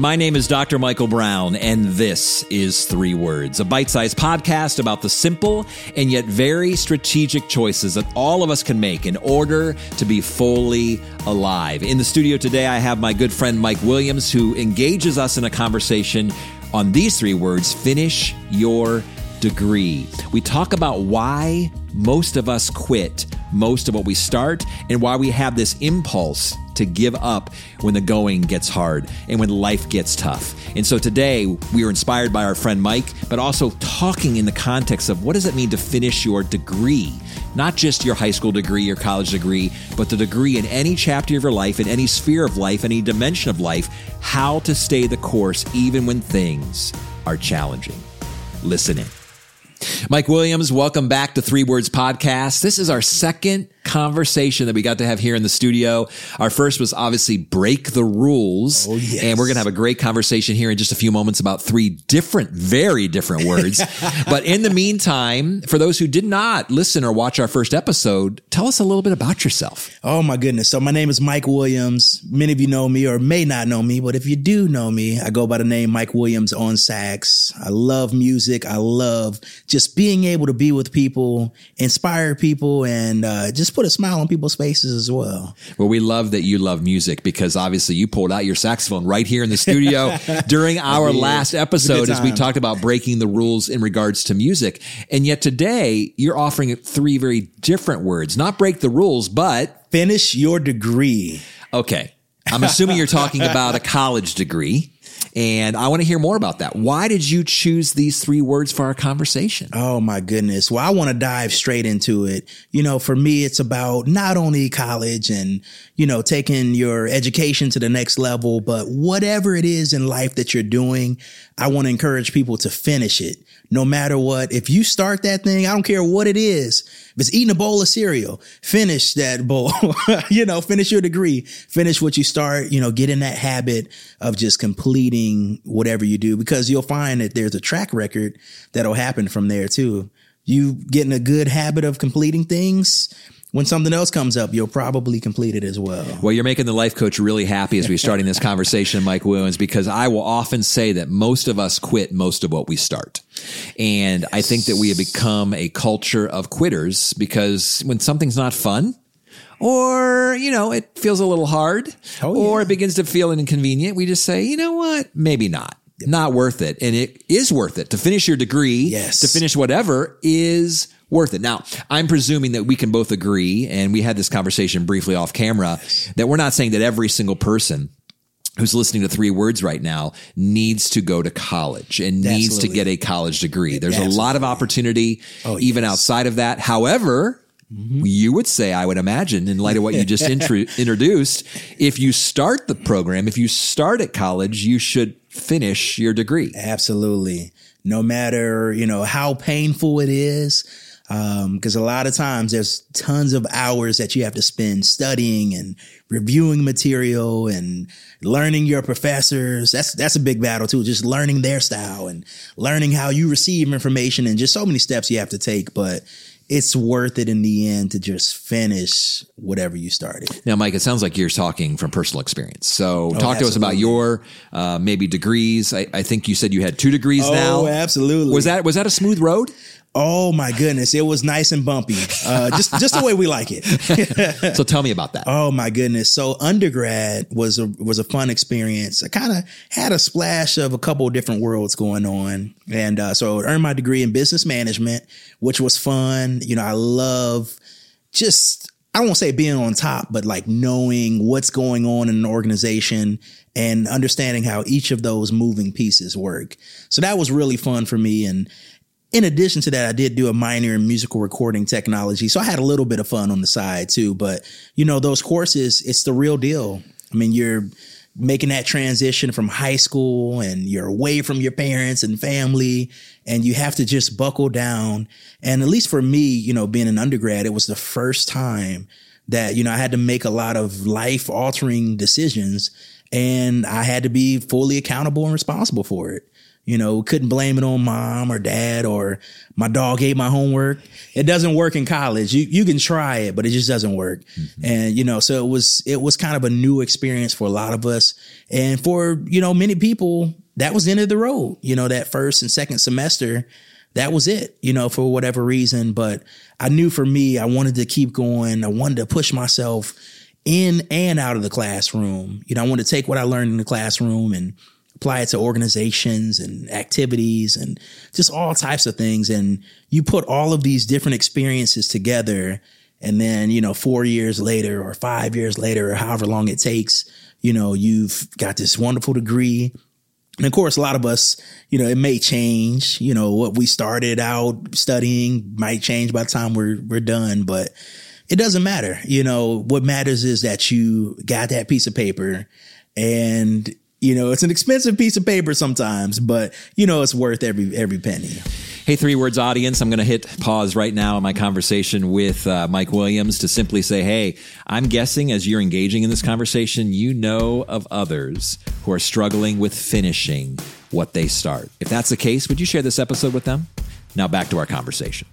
My name is Dr. Michael Brown, and this is Three Words, a bite sized podcast about the simple and yet very strategic choices that all of us can make in order to be fully alive. In the studio today, I have my good friend Mike Williams, who engages us in a conversation on these three words finish your degree. We talk about why most of us quit most of what we start and why we have this impulse to give up when the going gets hard and when life gets tough. And so today we are inspired by our friend Mike, but also talking in the context of what does it mean to finish your degree? Not just your high school degree, your college degree, but the degree in any chapter of your life, in any sphere of life, any dimension of life, how to stay the course even when things are challenging. Listen in. Mike Williams, welcome back to Three Words Podcast. This is our second conversation that we got to have here in the studio. Our first was obviously break the rules. Oh, yes. And we're going to have a great conversation here in just a few moments about three different, very different words. but in the meantime, for those who did not listen or watch our first episode, tell us a little bit about yourself. Oh my goodness. So my name is Mike Williams. Many of you know me or may not know me, but if you do know me, I go by the name Mike Williams on sax. I love music. I love just being able to be with people, inspire people, and uh, just put a smile on people's faces as well. Well, we love that you love music because obviously you pulled out your saxophone right here in the studio during our last episode as we talked about breaking the rules in regards to music. And yet today you're offering three very different words, not break the rules, but finish your degree. Okay. I'm assuming you're talking about a college degree. And I want to hear more about that. Why did you choose these three words for our conversation? Oh my goodness. Well, I want to dive straight into it. You know, for me, it's about not only college and, you know, taking your education to the next level, but whatever it is in life that you're doing, I want to encourage people to finish it no matter what. If you start that thing, I don't care what it is. If it's eating a bowl of cereal, finish that bowl, you know, finish your degree, finish what you start, you know, get in that habit of just completing whatever you do because you'll find that there's a track record that'll happen from there too. You get in a good habit of completing things when something else comes up, you'll probably complete it as well. Well, you're making the life coach really happy as we're starting this conversation, Mike Williams, because I will often say that most of us quit most of what we start. And yes. I think that we have become a culture of quitters because when something's not fun, or, you know, it feels a little hard, oh, yeah. or it begins to feel inconvenient, we just say, you know what, maybe not not worth it. And it is worth it to finish your degree, yes. to finish whatever is worth it. Now, I'm presuming that we can both agree, and we had this conversation briefly off camera, yes. that we're not saying that every single person who's listening to three words right now needs to go to college and Absolutely. needs to get a college degree. There's Absolutely. a lot of opportunity oh, even yes. outside of that. However, mm-hmm. you would say, I would imagine, in light of what you just intro- introduced, if you start the program, if you start at college, you should finish your degree. Absolutely. No matter, you know, how painful it is, because um, a lot of times there's tons of hours that you have to spend studying and reviewing material and learning your professors. That's that's a big battle too. Just learning their style and learning how you receive information and just so many steps you have to take. But it's worth it in the end to just finish whatever you started. Now, Mike, it sounds like you're talking from personal experience. So, oh, talk absolutely. to us about your uh, maybe degrees. I, I, think you said you had two degrees oh, now. absolutely. Was that was that a smooth road? Oh my goodness, it was nice and bumpy, uh, just just the way we like it. so tell me about that. Oh my goodness, so undergrad was a was a fun experience. I kind of had a splash of a couple of different worlds going on, and uh, so I earned my degree in business management, which was fun. You know, I love just I don't say being on top, but like knowing what's going on in an organization and understanding how each of those moving pieces work. So that was really fun for me and in addition to that, I did do a minor in musical recording technology. So I had a little bit of fun on the side too. But, you know, those courses, it's the real deal. I mean, you're making that transition from high school and you're away from your parents and family and you have to just buckle down. And at least for me, you know, being an undergrad, it was the first time that, you know, I had to make a lot of life altering decisions and I had to be fully accountable and responsible for it. You know, couldn't blame it on mom or dad or my dog ate my homework. It doesn't work in college. You you can try it, but it just doesn't work. Mm-hmm. And you know, so it was it was kind of a new experience for a lot of us. And for, you know, many people, that was the end of the road. You know, that first and second semester, that was it, you know, for whatever reason. But I knew for me, I wanted to keep going. I wanted to push myself in and out of the classroom. You know, I wanted to take what I learned in the classroom and apply it to organizations and activities and just all types of things. And you put all of these different experiences together. And then, you know, four years later or five years later or however long it takes, you know, you've got this wonderful degree. And of course, a lot of us, you know, it may change, you know, what we started out studying might change by the time we're, we're done, but it doesn't matter. You know, what matters is that you got that piece of paper and you know, it's an expensive piece of paper sometimes, but you know, it's worth every every penny. Hey, three words audience. I'm going to hit pause right now in my conversation with uh, Mike Williams to simply say, hey, I'm guessing as you're engaging in this conversation, you know of others who are struggling with finishing what they start. If that's the case, would you share this episode with them? Now back to our conversation.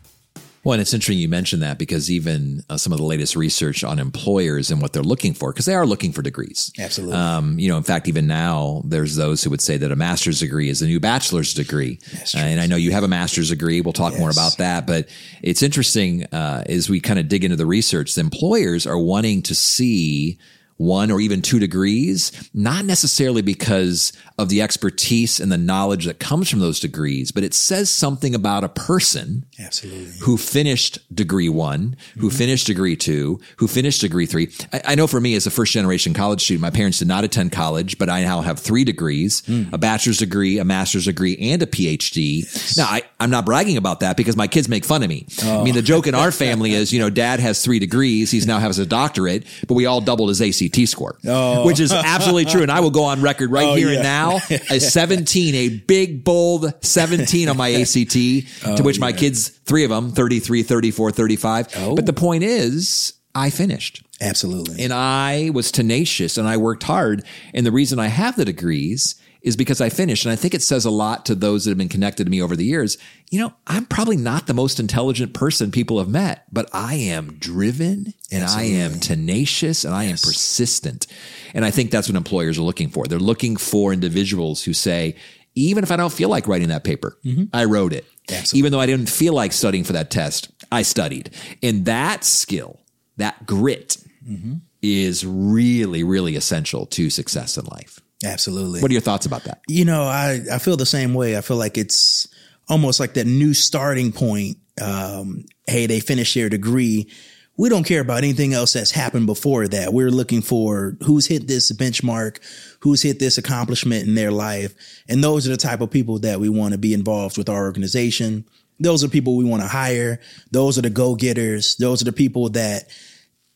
Well, and it's interesting you mentioned that because even uh, some of the latest research on employers and what they're looking for, because they are looking for degrees. Absolutely. Um, you know, in fact, even now, there's those who would say that a master's degree is a new bachelor's degree. Uh, and I know you have a master's degree. We'll talk yes. more about that. But it's interesting uh, as we kind of dig into the research, the employers are wanting to see one or even two degrees, not necessarily because of the expertise and the knowledge that comes from those degrees, but it says something about a person Absolutely. who finished degree one, who mm-hmm. finished degree two, who finished degree three. I, I, know for me as a first generation college student, my parents did not attend college, but I now have three degrees, mm. a bachelor's degree, a master's degree, and a PhD. Yes. Now, I, am not bragging about that because my kids make fun of me. Oh. I mean, the joke in our family is, you know, dad has three degrees. He's now has a doctorate, but we all doubled his ACT score, oh. which is absolutely true. And I will go on record right oh, here yeah. and now, a 17, a big, bold 17 on my ACT, to oh, which yeah. my kids three of them 33, 34, 35. Oh. But the point is, I finished. Absolutely. And I was tenacious and I worked hard. And the reason I have the degrees is because I finished. And I think it says a lot to those that have been connected to me over the years. You know, I'm probably not the most intelligent person people have met, but I am driven and Absolutely. I am tenacious and I am persistent. And I think that's what employers are looking for. They're looking for individuals who say, even if I don't feel like writing that paper, mm-hmm. I wrote it. Absolutely. Even though I didn't feel like studying for that test, I studied. And that skill, that grit, mm-hmm. is really, really essential to success in life. Absolutely. What are your thoughts about that? You know, I, I feel the same way. I feel like it's almost like that new starting point. Um, hey, they finished their degree we don't care about anything else that's happened before that. We're looking for who's hit this benchmark, who's hit this accomplishment in their life. And those are the type of people that we want to be involved with our organization. Those are people we want to hire. Those are the go getters. Those are the people that,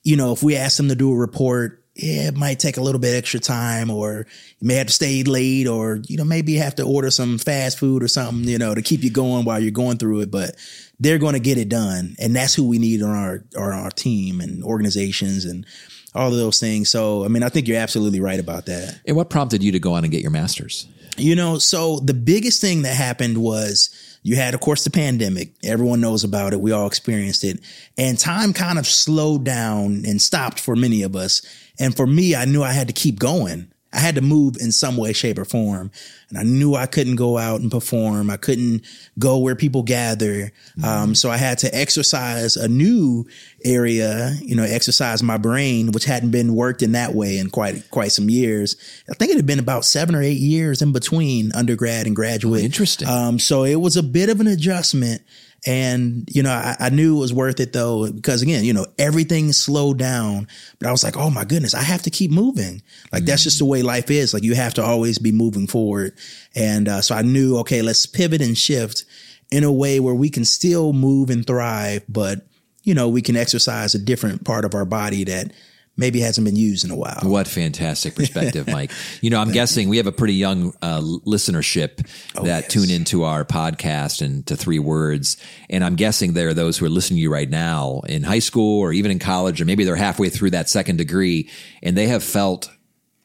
you know, if we ask them to do a report, yeah, it might take a little bit extra time or you may have to stay late or, you know, maybe you have to order some fast food or something, you know, to keep you going while you're going through it. But they're going to get it done. And that's who we need on our, on our team and organizations and all of those things. So, I mean, I think you're absolutely right about that. And what prompted you to go on and get your master's? You know, so the biggest thing that happened was you had, of course, the pandemic. Everyone knows about it. We all experienced it. And time kind of slowed down and stopped for many of us. And for me, I knew I had to keep going. I had to move in some way, shape, or form. And I knew I couldn't go out and perform. I couldn't go where people gather. Mm-hmm. Um, so I had to exercise a new area, you know, exercise my brain, which hadn't been worked in that way in quite, quite some years. I think it had been about seven or eight years in between undergrad and graduate. Oh, interesting. Um, so it was a bit of an adjustment. And, you know, I, I, knew it was worth it though, because again, you know, everything slowed down, but I was like, oh my goodness, I have to keep moving. Like mm-hmm. that's just the way life is. Like you have to always be moving forward. And uh, so I knew, okay, let's pivot and shift in a way where we can still move and thrive, but, you know, we can exercise a different part of our body that maybe hasn't been used in a while. What fantastic perspective, Mike. You know, I'm guessing we have a pretty young uh, listenership oh, that yes. tune into our podcast and to three words. And I'm guessing there are those who are listening to you right now in high school or even in college, or maybe they're halfway through that second degree and they have felt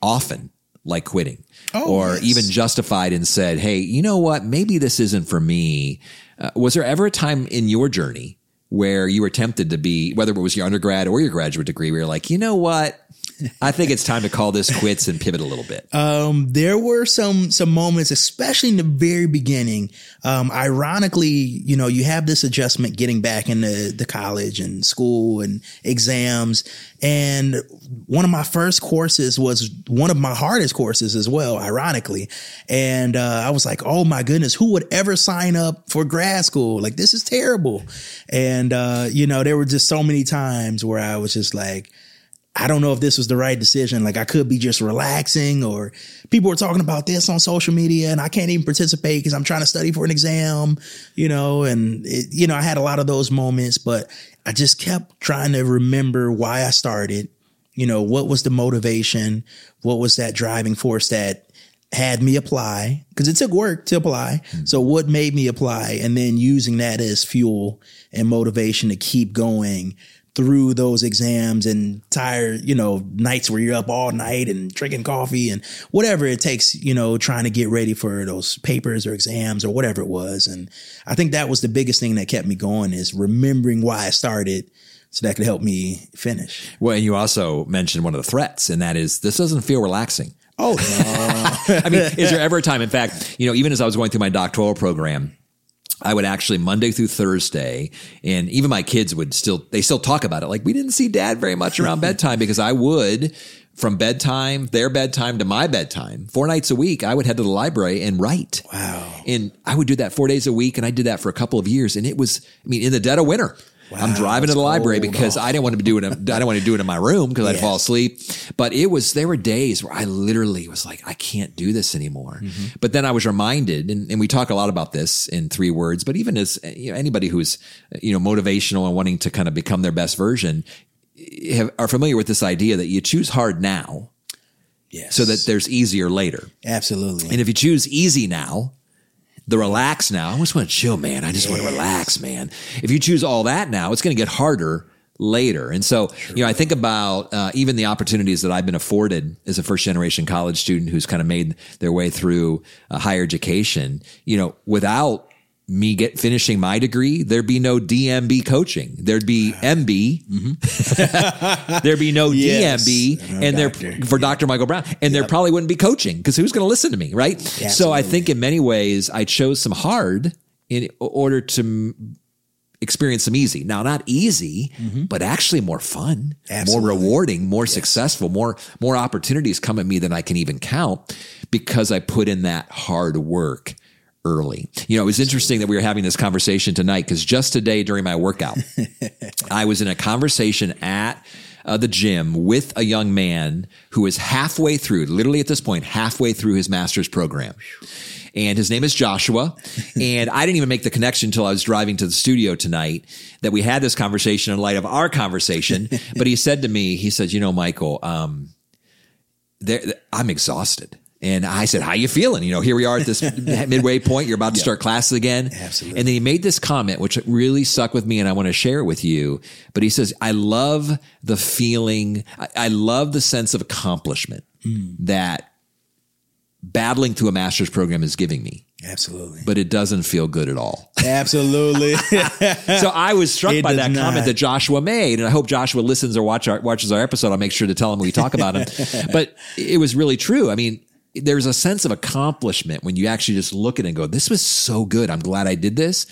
often like quitting Oh, or yes. even justified and said, Hey, you know what? Maybe this isn't for me. Uh, was there ever a time in your journey where you were tempted to be, whether it was your undergrad or your graduate degree, where you're like, you know what? I think it's time to call this quits and pivot a little bit. Um, there were some some moments, especially in the very beginning. Um, ironically, you know, you have this adjustment getting back into the college and school and exams. And one of my first courses was one of my hardest courses as well, ironically. And uh, I was like, oh my goodness, who would ever sign up for grad school? Like, this is terrible. And, uh, you know, there were just so many times where I was just like, I don't know if this was the right decision. Like I could be just relaxing or people were talking about this on social media and I can't even participate because I'm trying to study for an exam, you know, and it, you know, I had a lot of those moments, but I just kept trying to remember why I started, you know, what was the motivation? What was that driving force that had me apply? Cause it took work to apply. Mm-hmm. So what made me apply and then using that as fuel and motivation to keep going through those exams and tired, you know, nights where you're up all night and drinking coffee and whatever it takes, you know, trying to get ready for those papers or exams or whatever it was. And I think that was the biggest thing that kept me going is remembering why I started so that could help me finish. Well, and you also mentioned one of the threats, and that is this doesn't feel relaxing. Oh, no. I mean, is there ever a time? In fact, you know, even as I was going through my doctoral program, I would actually Monday through Thursday, and even my kids would still they still talk about it. Like we didn't see dad very much around bedtime because I would from bedtime, their bedtime to my bedtime, four nights a week, I would head to the library and write. Wow. And I would do that four days a week, and I did that for a couple of years, and it was, I mean, in the dead of winter. I'm driving to the library because I didn't want to do it. In, I didn't want to do it in my room because I'd fall asleep. But it was there were days where I literally was like, I can't do this anymore. Mm-hmm. But then I was reminded, and, and we talk a lot about this in three words. But even as you know, anybody who's you know motivational and wanting to kind of become their best version, have, are familiar with this idea that you choose hard now Yes. so that there's easier later. absolutely. And if you choose easy now, the relax now, I just want to chill, man. I just want to relax, man. If you choose all that now, it's going to get harder later. And so, you know, I think about uh, even the opportunities that I've been afforded as a first generation college student who's kind of made their way through uh, higher education, you know, without me get finishing my degree, there'd be no DMB coaching. There'd be MB. Mm-hmm. there'd be no Yes. DMB, No uh, and there for Dr. Michael Brown, and there probably wouldn't be coaching because who's going to listen to me, right? So I think in many ways I chose some hard in order to experience some easy. Now, not easy, mm-hmm. but actually more fun, more rewarding, more successful, more more opportunities come at me than I can even count because I put in that hard work early. You know, it was interesting that we were having this conversation tonight because just today during my workout, I was in a conversation at uh, the gym with a young man who is halfway through, literally at this point, halfway through his master's program. And his name is Joshua. and I didn't even make the connection until I was driving to the studio tonight that we had this conversation in light of our conversation. but he said to me, he said, you know, Michael, um, there, I'm exhausted. And I said, how you feeling? You know, here we are at this midway point. You're about to start classes again. Absolutely. And then he made this comment, which really stuck with me and I want to share it with you. But he says, I love the feeling. I, I love the sense of accomplishment hmm. that battling through a master's program is giving me, absolutely. but it doesn't feel good at all. absolutely. so I was struck It by that not. comment that Joshua made, and I hope Joshua listens or watch our, watches our episode. I'll make sure to tell him we talk about him. but it was really true. I mean, there's a sense of accomplishment when you actually just look at it and go, "This was so good. I'm glad I did this."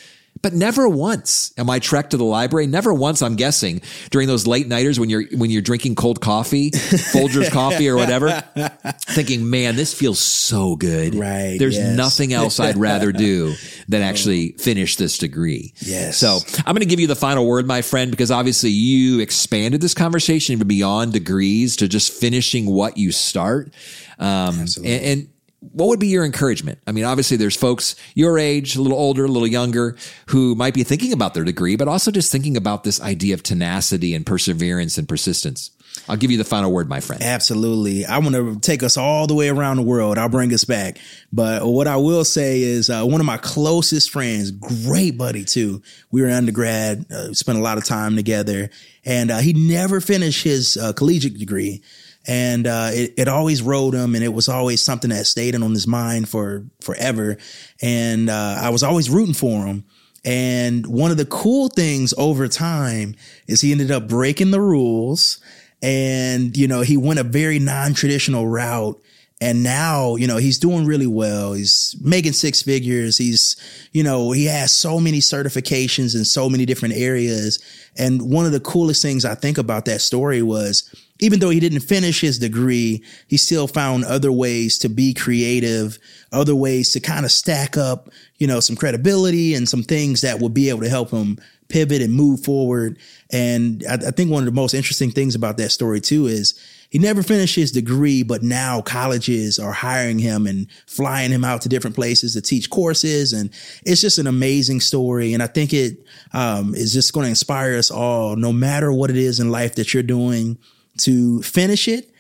But never once am I trekked to the library. Never once, I'm guessing, during those late nighters when you're when you're drinking cold coffee, Folgers coffee or whatever, thinking, "Man, this feels so good." Right, There's yes. nothing else I'd rather do than actually finish this degree. Yes. So I'm going to give you the final word, my friend, because obviously you expanded this conversation even beyond degrees to just finishing what you start. Um, and, and what would be your encouragement? I mean, obviously there's folks your age, a little older, a little younger, who might be thinking about their degree, but also just thinking about this idea of tenacity and perseverance and persistence. I'll give you the final word, my friend. Absolutely. I want to take us all the way around the world. I'll bring us back. But what I will say is uh, one of my closest friends, great buddy too. We were undergrad, uh, spent a lot of time together, and uh, he never finished his uh, collegiate degree. And uh, it, it always rode him, and it was always something that stayed in on his mind for forever. And uh, I was always rooting for him. And one of the cool things over time is he ended up breaking the rules, and you know he went a very non-traditional route and now, you know, he's doing really well. He's making six figures. He's, you know, he has so many certifications in so many different areas. And one of the coolest things I think about that story was even though he didn't finish his degree, he still found other ways to be creative, other ways to kind of stack up, you know, some credibility and some things that would be able to help him pivot and move forward. And I, I think one of the most interesting things about that story too is he never finished his degree, but now colleges are hiring him and flying him out to different places to teach courses. And it's just an amazing story. And I think it um, is just going to inspire us all, no matter what it is in life that you're doing, to finish it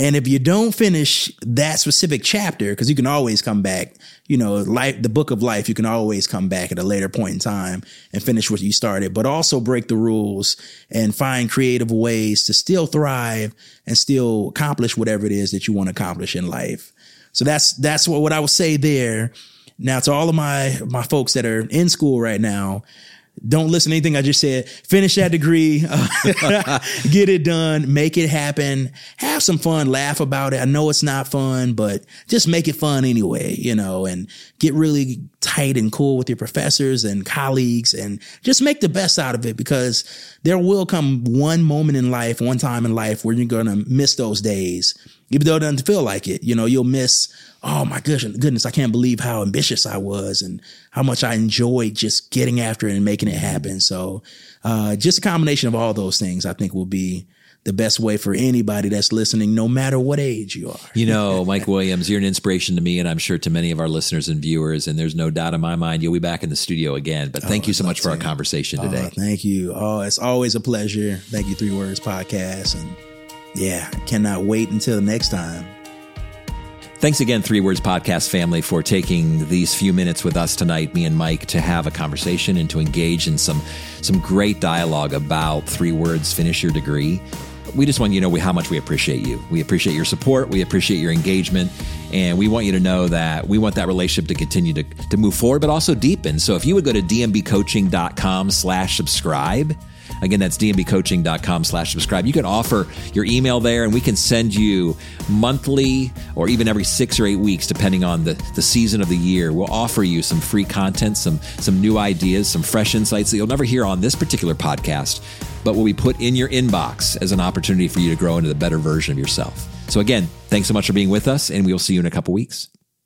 and if you don't finish that specific chapter, because you can always come back, you know, life, the book of life, you can always come back at a later point in time and finish what you started, but also break the rules and find creative ways to still thrive and still accomplish whatever it is that you want to accomplish in life. So that's, that's what, what I would say there. Now to all of my, my folks that are in school right now, don't listen to anything I just said. Finish that degree, get it done, make it happen, have some fun, laugh about it. I know it's not fun, but just make it fun anyway, you know, and get really tight and cool with your professors and colleagues and just make the best out of it because there will come one moment in life, one time in life where you're going to miss those days even though it doesn't feel like it. You know, you'll miss, oh my goodness, goodness, I can't believe how ambitious I was and how much I enjoyed just getting after it and making it happen. So, uh, just a combination of all those things, I think will be the best way for anybody that's listening, no matter what age you are. You know, Mike Williams, you're an inspiration to me, and I'm sure to many of our listeners and viewers. And there's no doubt in my mind you'll be back in the studio again. But thank oh, you so much for our conversation today. Oh, thank you. Oh, it's always a pleasure. Thank you, Three Words Podcast, and yeah, cannot wait until next time. Thanks again, Three Words Podcast family, for taking these few minutes with us tonight, me and Mike, to have a conversation and to engage in some some great dialogue about Three Words Finish Your Degree. We just want you to know how much we appreciate you. We appreciate your support. We appreciate your engagement. And we want you to know that we want that relationship to continue to, to move forward, but also deepen. So if you would go to dmbcoaching.com slash subscribe, Again, that's dmbcoaching.com slash subscribe. You can offer your email there and we can send you monthly or even every six or eight weeks, depending on the, the season of the year. We'll offer you some free content, some, some new ideas, some fresh insights that you'll never hear on this particular podcast, but will be put in your inbox as an opportunity for you to grow into the better version of yourself. So again, thanks so much for being with us and we will see you in a couple weeks.